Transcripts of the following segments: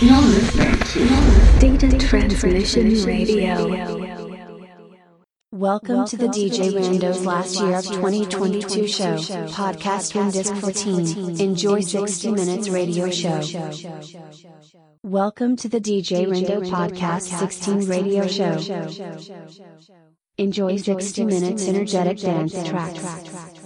You're listening to Data Transmission Radio. Welcome to the DJ Rando's last year of 2022 show, podcast on disc 14. Enjoy 60 minutes radio show. Welcome to the DJ Rando podcast 16 radio show. Enjoy 60 minutes energetic dance tracks.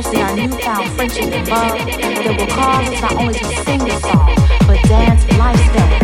trusting our newfound friendship and love that will cause us not only to sing this song, but dance lifestyle.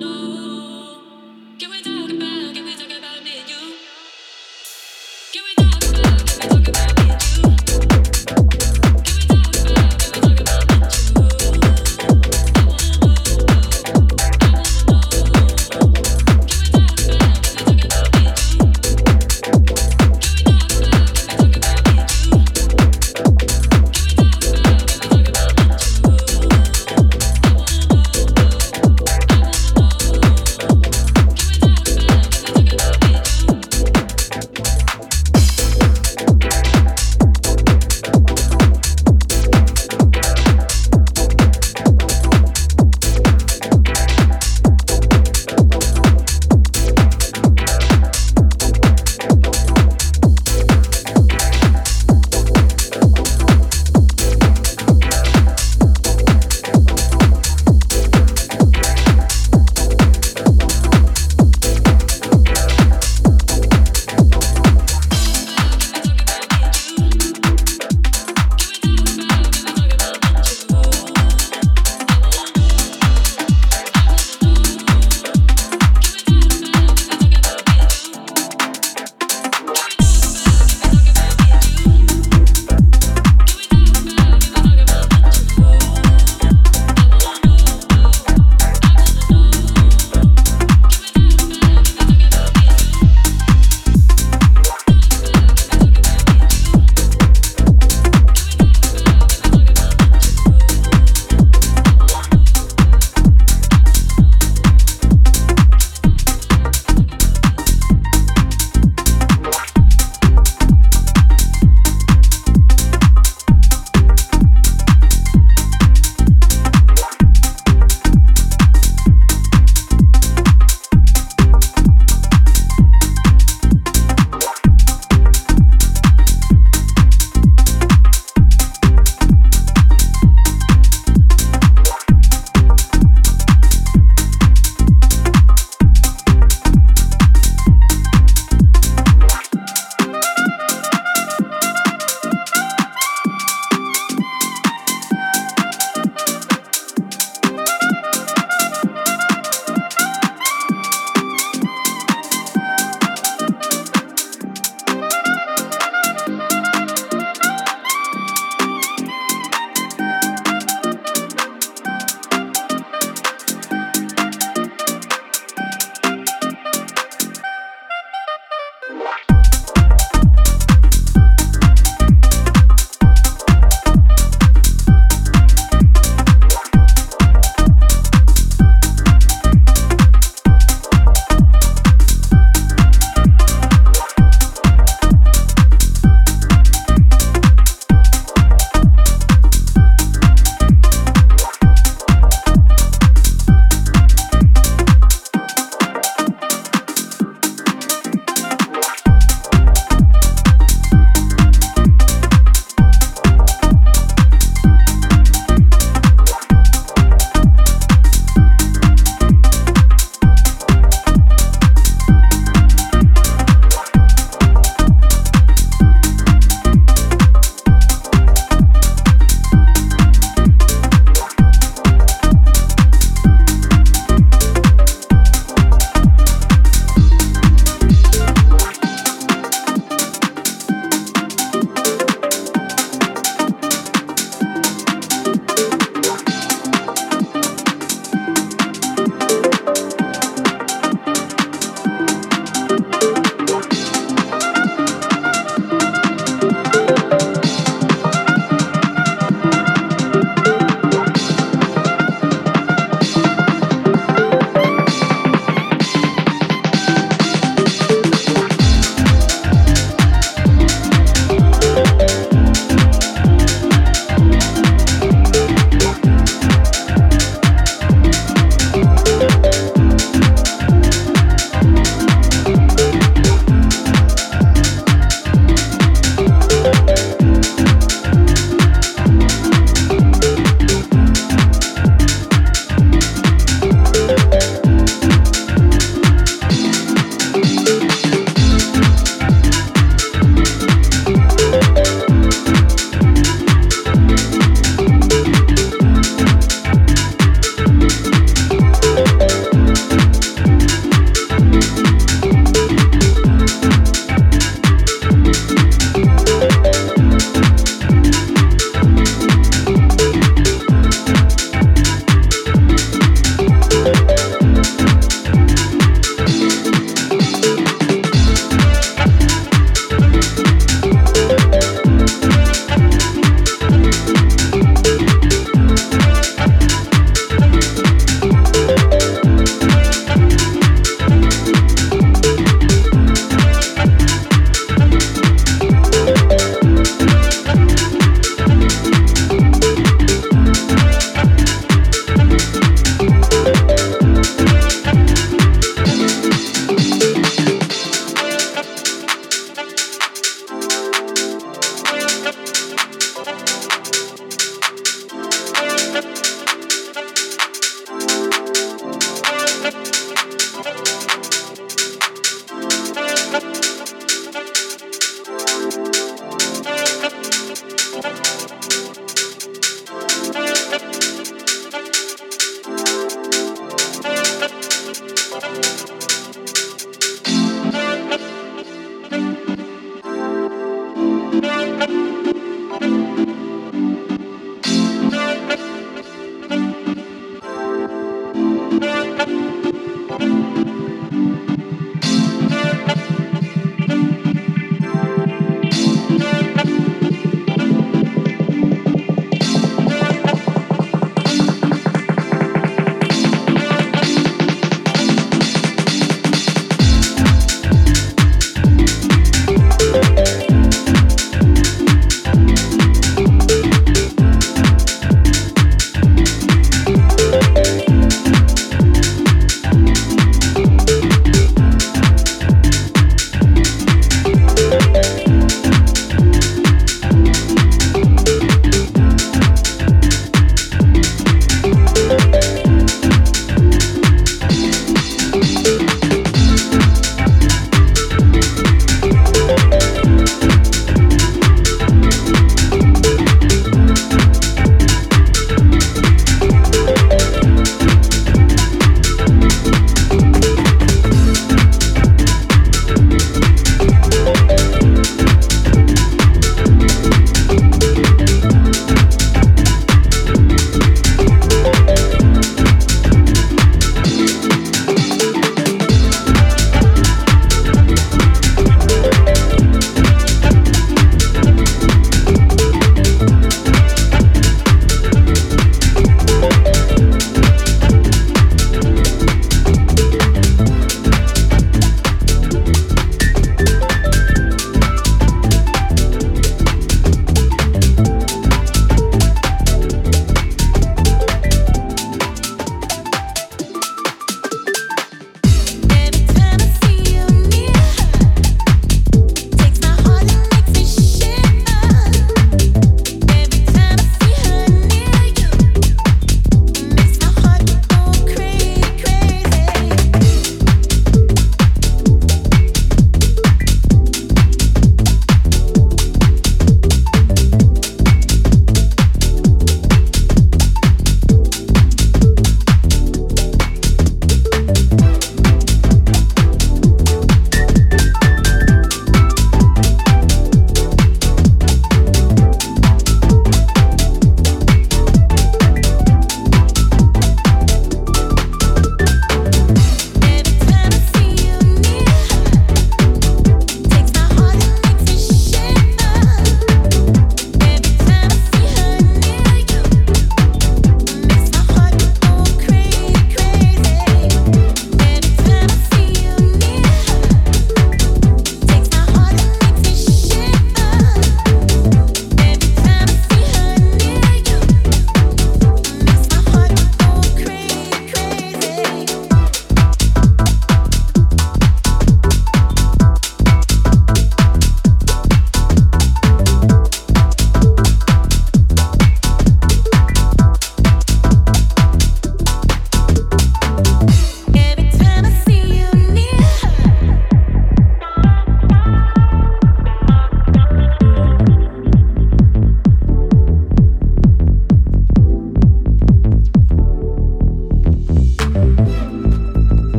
know.